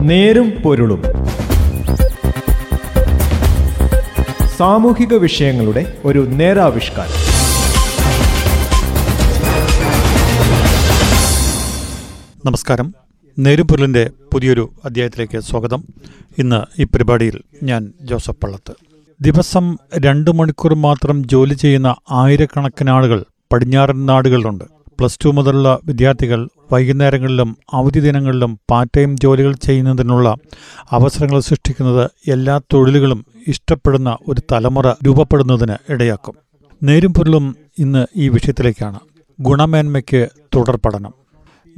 നേരും പൊരുളും. സാമൂഹിക വിഷയങ്ങളുടെ ഒരു നേരാവിഷ്കാരം. നമസ്കാരം. നേരുപൊരുളിന്റെ പുതിയൊരു അധ്യായത്തിലേക്ക് സ്വാഗതം. ഇന്ന് ഈ പരിപാടിയിൽ ഞാൻ ജോസഫ് പള്ളത്ത്. ദിവസം രണ്ട് മണിക്കൂർ മാത്രം ജോലി ചെയ്യുന്ന ആയിരക്കണക്കിന് ആളുകൾ പടിഞ്ഞാറൻ നാടുകളിലുണ്ട്. പ്ലസ് ടു മുതലുള്ള വിദ്യാർത്ഥികൾ വൈകുന്നേരങ്ങളിലും അവധി ദിനങ്ങളിലും പാർട്ട് ടൈം ജോലികൾ ചെയ്യുന്നതിനുള്ള അവസരങ്ങൾ സൃഷ്ടിക്കുന്നത് എല്ലാ തൊഴിലുകളും ഇഷ്ടപ്പെടുന്ന ഒരു തലമുറ രൂപപ്പെടുന്നതിന് ഇടയാക്കും. നേരും പൊരുളും ഇന്ന് ഈ വിഷയത്തിലേക്കാണ്. ഗുണമേന്മയ്ക്ക് തുടർ പഠനം.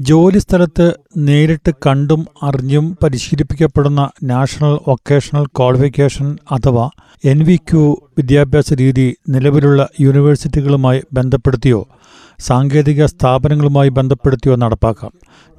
ജോലിസ്ഥലത്ത് നേരിട്ട് കണ്ടും അറിഞ്ഞും പരിശീലിപ്പിക്കപ്പെടുന്ന നാഷണൽ വൊക്കേഷണൽ ക്വാളിഫിക്കേഷൻ അഥവാ എൻ വി ക്യു വിദ്യാഭ്യാസ രീതി നിലവിലുള്ള യൂണിവേഴ്സിറ്റികളുമായി ബന്ധപ്പെടുത്തിയോ സാങ്കേതിക സ്ഥാപനങ്ങളുമായി ബന്ധപ്പെടുത്തിയോ നടപ്പാക്കാം.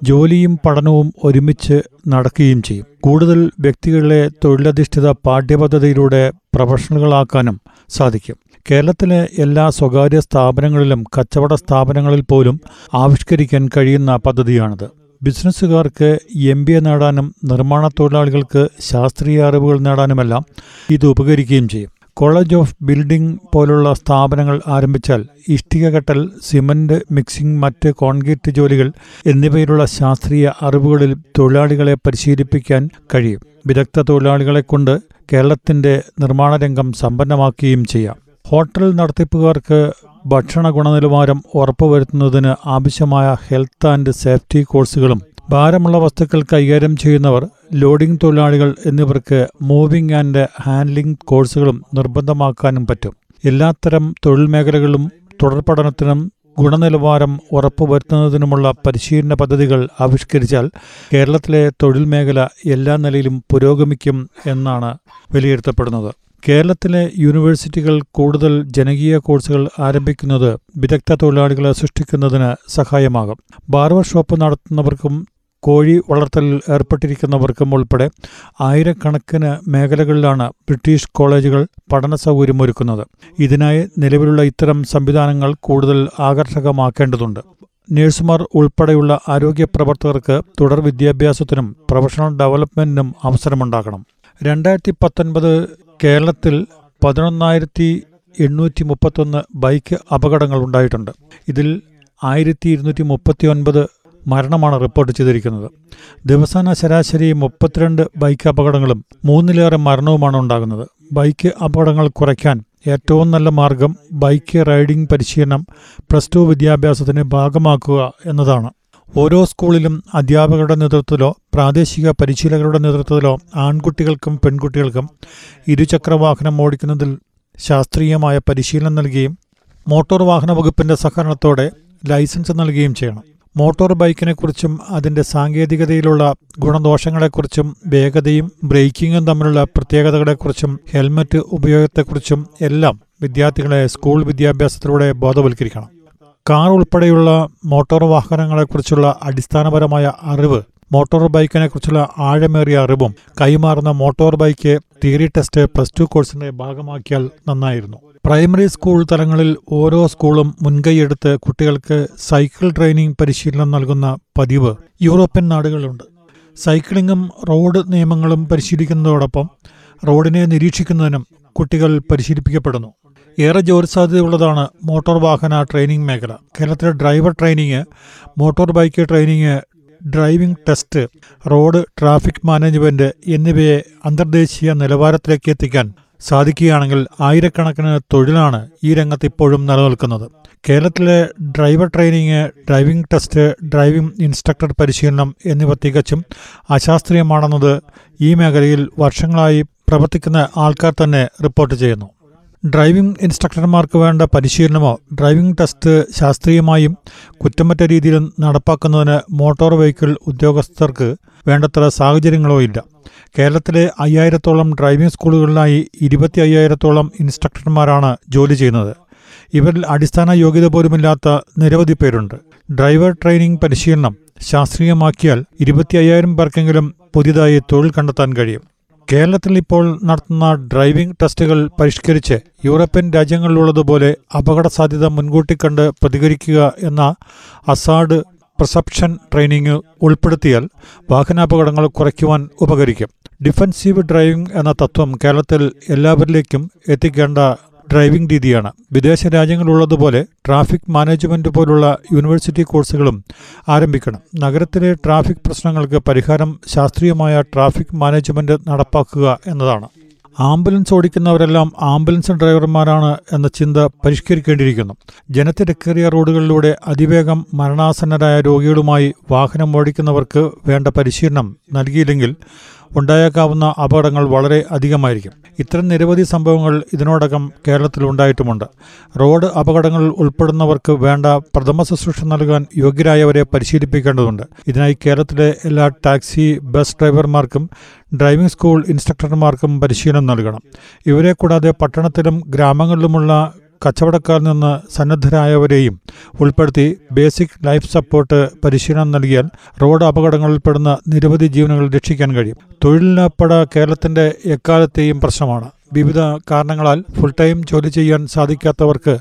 ജോലിയും പഠനവും ഒരുമിച്ച് നടക്കുകയും ചെയ്യും. കൂടുതൽ വ്യക്തികളെ തൊഴിലധിഷ്ഠിത പാഠ്യപദ്ധതിയിലൂടെ പ്രൊഫഷണലുകളാക്കാനും സാധിക്കും. കേരളത്തിലെ എല്ലാ സ്വകാര്യ സ്ഥാപനങ്ങളിലും കച്ചവട സ്ഥാപനങ്ങളിൽ പോലും ആവിഷ്കരിക്കാൻ കഴിയുന്ന പദ്ധതിയാണിത്. ബിസിനസ്സുകാർക്ക് എം ബി എ നേടാനും നിർമ്മാണ തൊഴിലാളികൾക്ക് ശാസ്ത്രീയ അറിവുകൾ നേടാനുമെല്ലാം ഇത് ഉപകരിക്കുകയും ചെയ്യും. കോളേജ് ഓഫ് ബിൽഡിംഗ് പോലുള്ള സ്ഥാപനങ്ങൾ ആരംഭിച്ചാൽ ഇഷ്ടിക കെട്ടൽ സിമന്റ് മിക്സിംഗ് മറ്റ് കോൺക്രീറ്റ് ജോലികൾ എന്നിവയിലുള്ള ശാസ്ത്രീയ അറിവുകളിൽ തൊഴിലാളികളെ പരിശീലിപ്പിക്കാൻ കഴിയും. വിദഗ്ധ തൊഴിലാളികളെ കൊണ്ട് കേരളത്തിന്റെ നിർമ്മാണ രംഗം സമ്പന്നമാക്കുകയും ചെയ്യാം. ഹോട്ടൽ നടത്തിപ്പുകാർക്ക് ഭക്ഷണ ഗുണനിലവാരം ഉറപ്പുവരുത്തുന്നതിന് ആവശ്യമായ ഹെൽത്ത് ആൻഡ് സേഫ്റ്റി കോഴ്സുകളും ഭാരമുള്ള വസ്തുക്കൾ കൈകാര്യം ചെയ്യുന്നവർ ലോഡിംഗ് തൊഴിലാളികൾ എന്നിവർക്ക് മൂവിംഗ് ആൻഡ് ഹാൻഡ്ലിംഗ് കോഴ്സുകളും നിർബന്ധമാക്കാനും പറ്റും. എല്ലാത്തരം തൊഴിൽ മേഖലകളും തുടർ പഠനത്തിനും ഗുണനിലവാരം ഉറപ്പുവരുത്തുന്നതിനുമുള്ള പരിശീലന പദ്ധതികൾ ആവിഷ്കരിച്ചാൽ കേരളത്തിലെ തൊഴിൽ മേഖല എല്ലാ നിലയിലും പുരോഗമിക്കും എന്നാണ് വിലയിരുത്തപ്പെടുന്നത്. കേരളത്തിലെ യൂണിവേഴ്സിറ്റികൾ കൂടുതൽ ജനകീയ കോഴ്സുകൾ ആരംഭിക്കുന്നത് വിദഗ്ധ തൊഴിലാളികളെ സൃഷ്ടിക്കുന്നതിന് സഹായമാകും. ബാർബർ ഷോപ്പ് നടത്തുന്നവർക്കും കോഴി വളർത്തലിൽ ഏർപ്പെട്ടിരിക്കുന്നവർക്കും ഉൾപ്പെടെ ആയിരക്കണക്കിന് മേഖലകളിലാണ് ബ്രിട്ടീഷ് കോളേജുകൾ പഠന സൗകര്യമൊരുക്കുന്നത് ഇതിനായി നിലവിലുള്ള ഇത്തരം സംവിധാനങ്ങൾ കൂടുതൽ ആകർഷകമാക്കേണ്ടതുണ്ട്. നഴ്സുമാർ ഉൾപ്പെടെയുള്ള ആരോഗ്യ പ്രവർത്തകർക്ക് തുടർ വിദ്യാഭ്യാസത്തിനും പ്രൊഫഷണൽ ഡെവലപ്മെന്റിനും അവസരമുണ്ടാക്കണം രണ്ടായിരത്തി പത്തൊൻപത് കേരളത്തിൽ പതിനൊന്നായിരത്തി എണ്ണൂറ്റി മുപ്പത്തൊന്ന് ബൈക്ക് അപകടങ്ങൾ ഉണ്ടായിട്ടുണ്ട്. ഇതിൽ ആയിരത്തി ഇരുന്നൂറ്റി മുപ്പത്തി ഒൻപത് മരണമാണ് റിപ്പോർട്ട് ചെയ്തിരിക്കുന്നത്. ദിവസേന ശരാശരി മുപ്പത്തിരണ്ട് ബൈക്ക് അപകടങ്ങളും മൂന്നിലേറെ മരണവുമാണ് ഉണ്ടാകുന്നത്. ബൈക്ക് അപകടങ്ങൾ കുറയ്ക്കാൻ ഏറ്റവും നല്ല മാർഗം ബൈക്ക് റൈഡിംഗ് പരിശീലനം പ്ലസ് ടു വിദ്യാഭ്യാസത്തിന് ഭാഗമാക്കുക എന്നതാണ്. ഓരോ സ്കൂളിലും അധ്യാപകരുടെ നേതൃത്വത്തിലോ പ്രാദേശിക പരിശീലകരുടെ നേതൃത്വത്തിലോ ആൺകുട്ടികൾക്കും പെൺകുട്ടികൾക്കും ഇരുചക്ര വാഹനം ഓടിക്കുന്നതിൽ ശാസ്ത്രീയമായ പരിശീലനം നൽകുകയും മോട്ടോർ വാഹന വകുപ്പിന്റെ സഹകരണത്തോടെ ലൈസൻസ് നൽകുകയും ചെയ്യണം. മോട്ടോർ ബൈക്കിനെക്കുറിച്ചും അതിന്റെ സാങ്കേതികതയിലുള്ള ഗുണദോഷങ്ങളെക്കുറിച്ചും വേഗതയും ബ്രേക്കിങ്ങും തമ്മിലുള്ള പ്രത്യേകതകളെക്കുറിച്ചും ഹെൽമറ്റ് ഉപയോഗത്തെക്കുറിച്ചും എല്ലാം വിദ്യാർത്ഥികളെ സ്കൂൾ വിദ്യാഭ്യാസത്തിലൂടെ ബോധവൽക്കരിക്കണം. കാർ ഉൾപ്പെടെയുള്ള മോട്ടോർ വാഹനങ്ങളെക്കുറിച്ചുള്ള അടിസ്ഥാനപരമായ അറിവ് മോട്ടോർ ബൈക്കിനെ കുറിച്ചുള്ള ആഴമേറിയ അറിവും കൈമാറുന്ന motor bike theory test plus two കോഴ്സിന്റെ ഭാഗമാക്കിയാൽ നന്നായിരുന്നു. പ്രൈമറി സ്കൂൾ തലങ്ങളിൽ ഓരോ സ്കൂളും മുൻകൈയെടുത്ത് കുട്ടികൾക്ക് സൈക്കിൾ ട്രെയിനിങ് പരിശീലനം നൽകുന്ന പതിവ് യൂറോപ്യൻ നാടുകളിലുണ്ട്. സൈക്ലിങ്ങും റോഡ് നിയമങ്ങളും പരിശീലിക്കുന്നതോടൊപ്പം റോഡിനെ നിരീക്ഷിക്കുന്നതിനും കുട്ടികൾ പരിശീലിപ്പിക്കപ്പെടുന്നു. ഏറെ ജോലി സാധ്യതയുള്ളതാണ് മോട്ടോർ വാഹന ട്രെയിനിങ് മേഖല. കേരളത്തിലെ driver training motor bike training driving test road traffic management എന്നിവയെ അന്തർദേശീയ നിലവാരത്തിലേക്ക് എത്തിക്കാൻ സാധിക്കുകയാണെങ്കിൽ ആയിരക്കണക്കിന് തൊഴിലാണ് ഈ രംഗത്ത് ഇപ്പോഴും നിലനിൽക്കുന്നത്. കേരളത്തിലെ driver training driving test driving instructor പരിശീലനം എന്നിവ തികച്ചും അശാസ്ത്രീയമാണെന്നത് ഈ മേഖലയിൽ വർഷങ്ങളായി പ്രവർത്തിക്കുന്ന ആൾക്കാർ തന്നെ റിപ്പോർട്ട് ചെയ്യുന്നു. ഡ്രൈവിംഗ് ഇൻസ്ട്രക്ടർമാർക്ക് വേണ്ട പരിശീലനമോ ഡ്രൈവിംഗ് ടെസ്റ്റ് ശാസ്ത്രീയമായും കുറ്റമറ്റ രീതിയിലും നടപ്പാക്കുന്നതിന് മോട്ടോർ വെഹിക്കിൾ ഉദ്യോഗസ്ഥർക്ക് വേണ്ടത്ര സാഹചര്യങ്ങളോ ഇല്ല. കേരളത്തിലെ അയ്യായിരത്തോളം ഡ്രൈവിംഗ് സ്കൂളുകളിലായി ഇരുപത്തി അയ്യായിരത്തോളം ഇൻസ്ട്രക്ടർമാരാണ് ജോലി ചെയ്യുന്നത്. ഇവരിൽ അടിസ്ഥാന യോഗ്യത പോലുമില്ലാത്ത നിരവധി പേരുണ്ട്. ഡ്രൈവർ ട്രെയിനിംഗ് പരിശീലനം ശാസ്ത്രീയമാക്കിയാൽ ഇരുപത്തി അയ്യായിരം പേർക്കെങ്കിലും പുതിയതായി തൊഴിൽ കണ്ടെത്താൻ കഴിയും. കേരളത്തിൽ ഇപ്പോൾ നടത്തുന്ന ഡ്രൈവിംഗ് ടെസ്റ്റുകൾ പരിഷ്കരിച്ച് യൂറോപ്യൻ രാജ്യങ്ങളിലുള്ളതുപോലെ അപകട സാധ്യത മുൻകൂട്ടി കണ്ട് പ്രതികരിക്കുക എന്ന അസാഡ് പെർസെപ്ഷൻ ട്രെയിനിങ് ഉൾപ്പെടുത്തിയാൽ വാഹനാപകടങ്ങൾ കുറയ്ക്കുവാൻ ഉപകരിക്കും. ഡിഫൻസീവ് ഡ്രൈവിംഗ് എന്ന തത്വം കേരളത്തിൽ എല്ലാവരിലേക്കും എത്തിക്കേണ്ട ഡ്രൈവിംഗ് രീതിയാണ്. വിദേശ രാജ്യങ്ങളുള്ളതുപോലെ ട്രാഫിക് മാനേജ്മെന്റ് പോലുള്ള യൂണിവേഴ്സിറ്റി കോഴ്സുകളും ആരംഭിക്കണം. നഗരത്തിലെ ട്രാഫിക് പ്രശ്നങ്ങൾക്ക് പരിഹാരം ശാസ്ത്രീയമായ ട്രാഫിക് മാനേജ്മെന്റ് നടപ്പാക്കുക എന്നതാണ്. ആംബുലൻസ് ഓടിക്കുന്നവരെല്ലാം ആംബുലൻസ് ഡ്രൈവർമാരാണ് എന്ന ചിന്ത പരിഷ്കരിക്കേണ്ടിയിരിക്കുന്നു. ജനത്തിരക്കേറിയ റോഡുകളിലൂടെ അതിവേഗം മരണാസന്നരായ രോഗികളുമായി വാഹനം ഓടിക്കുന്നവർക്ക് വേണ്ട പരിശീലനം നൽകിയില്ലെങ്കിൽ ഉണ്ടായേക്കാവുന്ന അപകടങ്ങൾ വളരെ അധികമായിരിക്കും. ഇത്തരം നിരവധി സംഭവങ്ങൾ ഇതിനോടകം കേരളത്തിൽ ഉണ്ടായിട്ടുമുണ്ട്. റോഡ് അപകടങ്ങൾ ഉൾപ്പെടുന്നവർക്ക് വേണ്ട പ്രഥമ ശുശ്രൂഷ നൽകാൻ യോഗ്യരായവരെ പരിശീലിപ്പിക്കേണ്ടതുണ്ട്. ഇതിനായി കേരളത്തിലെ എല്ലാ ടാക്സി ബസ് ഡ്രൈവർമാർക്കും ഡ്രൈവിംഗ് സ്കൂൾ ഇൻസ്ട്രക്ടർമാർക്കും പരിശീലനം നൽകണം. ഇവരെ കൂടാതെ പട്ടണത്തിലും ഗ്രാമങ്ങളിലുമുള്ള കച്ചവടക്കാരിൽ നിന്ന് സന്നദ്ധരായവരെയും ഉൾപ്പെടുത്തി ബേസിക് ലൈഫ് സപ്പോർട്ട് പരിശീലനം നൽകിയാൽ റോഡ് അപകടങ്ങളിൽപ്പെടുന്ന നിരവധി ജീവനുകൾ രക്ഷിക്കാൻ കഴിയും. തൊഴിലിനപ്പട കേരളത്തിന്റെ എക്കാലത്തെയും പ്രശ്നമാണ്. വിവിധ കാരണങ്ങളാൽ ഫുൾ ടൈം ജോലി ചെയ്യാൻ സാധിക്കാത്തവർക്ക്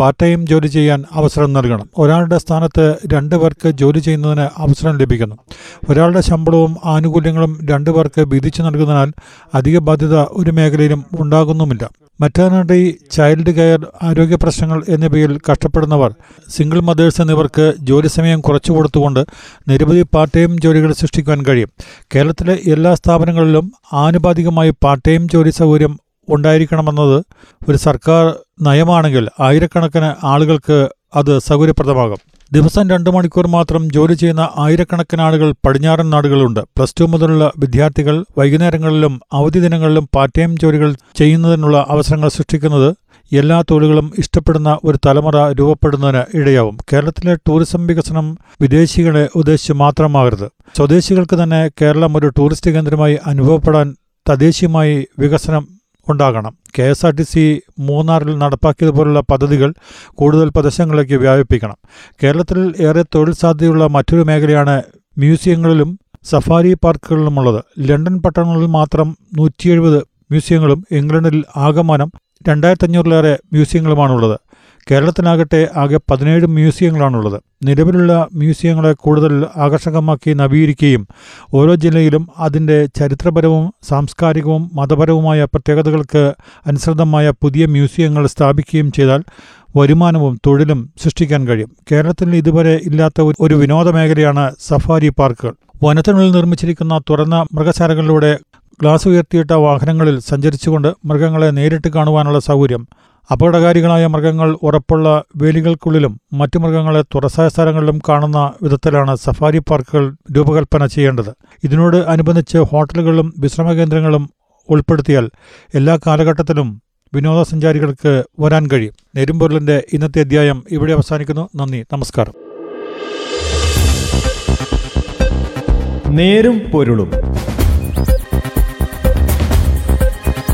പാർട്ട് ടൈം ജോലി ചെയ്യാൻ അവസരം നൽകണം. ഒരാളുടെ സ്ഥാനത്ത് രണ്ട് പേർക്ക് ജോലി ചെയ്യുന്നതിന് അവസരം ലഭിക്കുന്നു. ഒരാളുടെ ശമ്പളവും ആനുകൂല്യങ്ങളും രണ്ടു പേർക്ക് വിധിച്ചു നൽകുന്നതിനാൽ അധിക ബാധ്യത ഒരു മേഖലയിലും ഉണ്ടാകുന്നുമില്ല. മറ്റേണിറ്റി ചൈൽഡ് കെയർ ആരോഗ്യ പ്രശ്നങ്ങൾ എന്നിവയിൽ കഷ്ടപ്പെടുന്നവർ സിംഗിൾ മദേഴ്സ് എന്നിവർക്ക് ജോലി സമയം കുറച്ചു കൊടുത്തുകൊണ്ട് നിരവധി പാർട്ട് ടൈം ജോലികൾ സൃഷ്ടിക്കുവാൻ കഴിയും. കേരളത്തിലെ എല്ലാ സ്ഥാപനങ്ങളിലും ആനുപാതികമായി പാർട്ട് ടൈം ജോലി സൗകര്യം ഉണ്ടായിരിക്കണമെന്നത് ഒരു സർക്കാർ നയമാണെങ്കിൽ ആയിരക്കണക്കിന് ആളുകൾക്ക് അത് സൗകര്യപ്രദമാകും. ദിവസം രണ്ട് മണിക്കൂർ മാത്രം ജോലി ചെയ്യുന്ന ആയിരക്കണക്കിന് ആളുകൾ പടിഞ്ഞാറൻ നാടുകളുണ്ട്. പ്ലസ് ടു മുതലുള്ള വിദ്യാർത്ഥികൾ വൈകുന്നേരങ്ങളിലും അവധി ദിനങ്ങളിലും പാർട്ട് ടൈം ജോലികൾ ചെയ്യുന്നതിനുള്ള അവസരങ്ങൾ സൃഷ്ടിക്കുന്നത് എല്ലാ തൊഴിലുകളും ഇഷ്ടപ്പെടുന്ന ഒരു തലമുറ രൂപപ്പെടുന്നതിന് ഇടയാവും. കേരളത്തിലെ ടൂറിസം വികസനം വിദേശികളെ ഉദ്ദേശിച്ച് മാത്രമാകരുത്. സ്വദേശികൾക്ക് തന്നെ കേരളം ഒരു ടൂറിസ്റ്റ് കേന്ദ്രമായി അനുഭവപ്പെടാൻ തദ്ദേശീയമായി വികസനം ഉണ്ടാകണം. K S R T C മൂന്നാറിൽ നടപ്പാക്കിയതുപോലുള്ള പദ്ധതികൾ കൂടുതൽ പ്രദേശങ്ങളിലേക്ക് വ്യാപിപ്പിക്കണം. കേരളത്തിൽ ഏറെ തൊഴിൽ സാധ്യതയുള്ള മറ്റൊരു മേഖലയാണ് മ്യൂസിയങ്ങളിലും സഫാരി പാർക്കുകളിലുമുള്ളത്. ലണ്ടൻ പട്ടണങ്ങളിൽ മാത്രം നൂറ്റി മ്യൂസിയങ്ങളും ഇംഗ്ലണ്ടിൽ ആകമാനം രണ്ടായിരത്തഞ്ഞൂറിലേറെ മ്യൂസിയങ്ങളുമാണുള്ളത്. കേരളത്തിനാകട്ടെ ആകെ പതിനേഴ് മ്യൂസിയങ്ങളാണുള്ളത്. നിലവിലുള്ള മ്യൂസിയങ്ങളെ കൂടുതൽ ആകർഷകമാക്കി നവീകരിക്കുകയും ഓരോ ജില്ലയിലും അതിന്റെ ചരിത്രപരവും സാംസ്കാരികവും മതപരവുമായ പ്രത്യേകതകൾക്ക് അനുസൃതമായ പുതിയ മ്യൂസിയങ്ങൾ സ്ഥാപിക്കുകയും ചെയ്താൽ വരുമാനവും തൊഴിലും സൃഷ്ടിക്കാൻ കഴിയും. കേരളത്തിൽ ഇതുവരെ ഇല്ലാത്ത ഒരു- വിനോദ മേഖലയാണ് സഫാരി പാർക്കുകൾ. വനത്തിനുള്ളിൽ നിർമ്മിച്ചിരിക്കുന്ന തുറന്ന മൃഗശാലകളിലൂടെ ഗ്ലാസ് ഉയർത്തിയിട്ട വാഹനങ്ങളിൽ സഞ്ചരിച്ചുകൊണ്ട് മൃഗങ്ങളെ നേരിട്ട് കാണുവാനുള്ള സൗകര്യം അപകടകാരികളായ മൃഗങ്ങൾ ഉറപ്പുള്ള വേലികൾക്കുള്ളിലും മറ്റു മൃഗങ്ങളെ തുറസായ സ്ഥലങ്ങളിലും കാണുന്ന വിധത്തിലാണ് സഫാരി പാർക്കുകൾ രൂപകൽപ്പന ചെയ്യേണ്ടത്. ഇതിനോട് അനുബന്ധിച്ച് ഹോട്ടലുകളും വിശ്രമ കേന്ദ്രങ്ങളും ഉൾപ്പെടുത്തിയാൽ എല്ലാ കാലഘട്ടത്തിലും വിനോദസഞ്ചാരികൾക്ക് വരാൻ കഴിയും. നെരുമ്പൊരുളിന്റെ ഇന്നത്തെ അധ്യായം ഇവിടെ അവസാനിക്കുന്നു. നന്ദി. നമസ്കാരം. നേരും പൊരുളും.